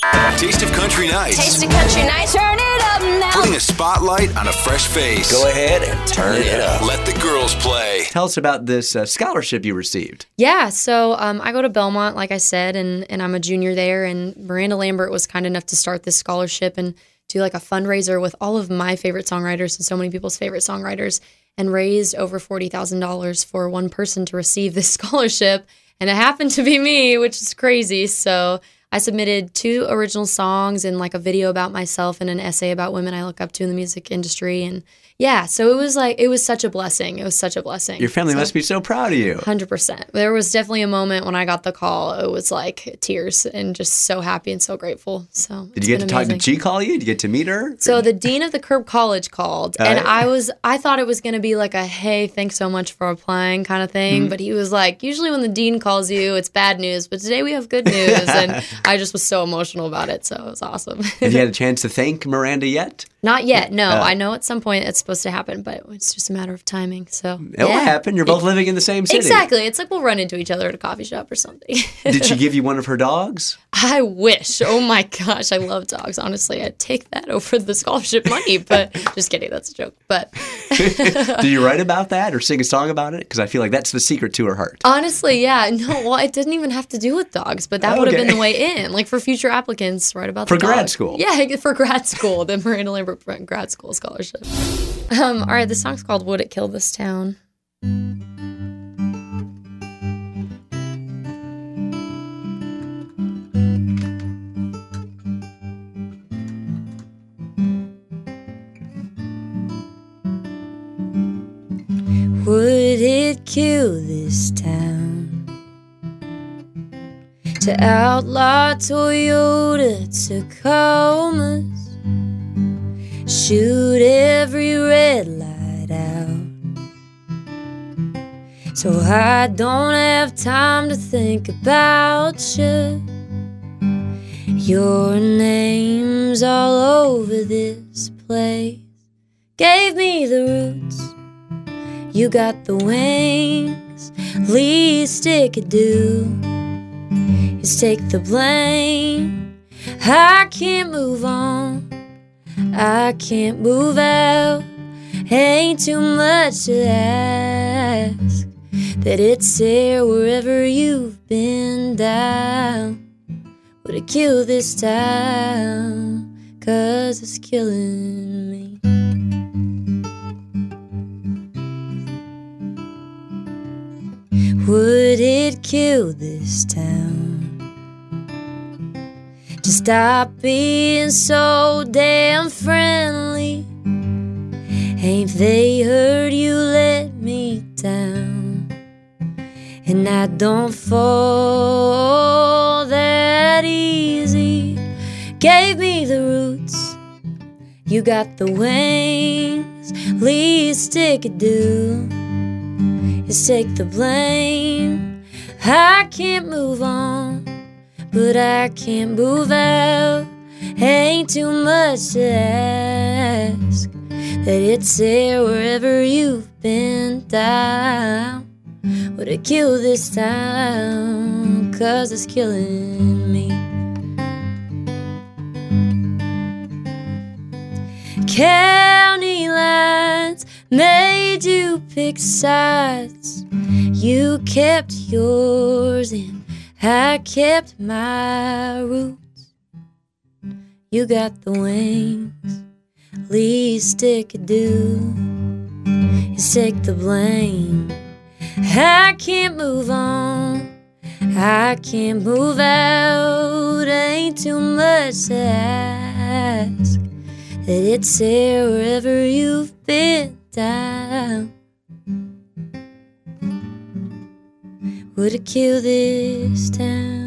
Taste of Country Nights. Taste of country nights. Turn it up now. Putting a spotlight on a fresh face. Go ahead and turn it up. Let the girls play. Tell us about this uh, scholarship you received. Yeah, so um, I go to Belmont, like I said, and, and I'm a junior there. And Miranda Lambert was kind enough to start this scholarship and do like a fundraiser with all of my favorite songwriters and so many people's favorite songwriters and raised over $40,000 for one person to receive this scholarship. And it happened to be me, which is crazy. So I submitted two original songs and like a video about myself and an essay about women I look up to in the music industry. And yeah, so it was like, it was such a blessing. It was such a blessing. Your family So- must be so proud of you. Hundred percent. There was definitely a moment when I got the call. It was like tears and just so happy and so grateful. So Did you get to talk? Did she call you? Did you get to meet her? So the dean of the Curb College called, and Uh, I was I thought it was going to be like a hey, thanks so much for applying kind of thing. Mm-hmm. But he was like, usually when the dean calls you, it's bad news, but today we have good news, and I just was so emotional about it. So it was awesome. Have you had a chance to thank Miranda yet? Not yet. No, Uh. I know at some point it's supposed to happen, but it's just a matter of timing. So It will happen. You're both living in the same city. Exactly. It's like we'll run into each other at a coffee shop or something. Did she give you one of her dogs? I wish. Oh my gosh, I love dogs. Honestly, I'd take that over the scholarship money. But just kidding, that's a joke. But Do you write about that or sing a song about it? Because I feel like that's the secret to her heart. honestly, yeah, no. Well, it didn't even have to do with dogs, but that would have been the way in. Like for future applicants, write about For the grad dog. school. Yeah, for grad school, the Miranda Lambert grad school scholarship. Um, all right, the song's called "Would It Kill This Town." Would it kill this town to outlaw Toyota Tacomas? Shoot every red light out. So I don't have time to think about you. Your name's all over this place. Gave me the roots. You got the wings, least it could do is take the blame. I can't move on, I can't move out. Ain't too much to ask that it's there wherever you've been down. Would it kill this town? Cause it's killing me. Would it kill this town? To stop being so damn friendly. Ain't they heard you let me down? And I don't fall that easy. Gave me the roots. You got the wings. Least it could do is take the blame. I can't move on, but I can't move out. Ain't too much to ask that it's there wherever you've been down. Would it kill this town? Cause it's killing me. County lines made you pick sides. You kept yours and I kept my roots. You got the wings, least it could do is take the blame. I can't move on, I can't move out. Ain't too much to ask that it's there wherever you've been down. Would it kill this town?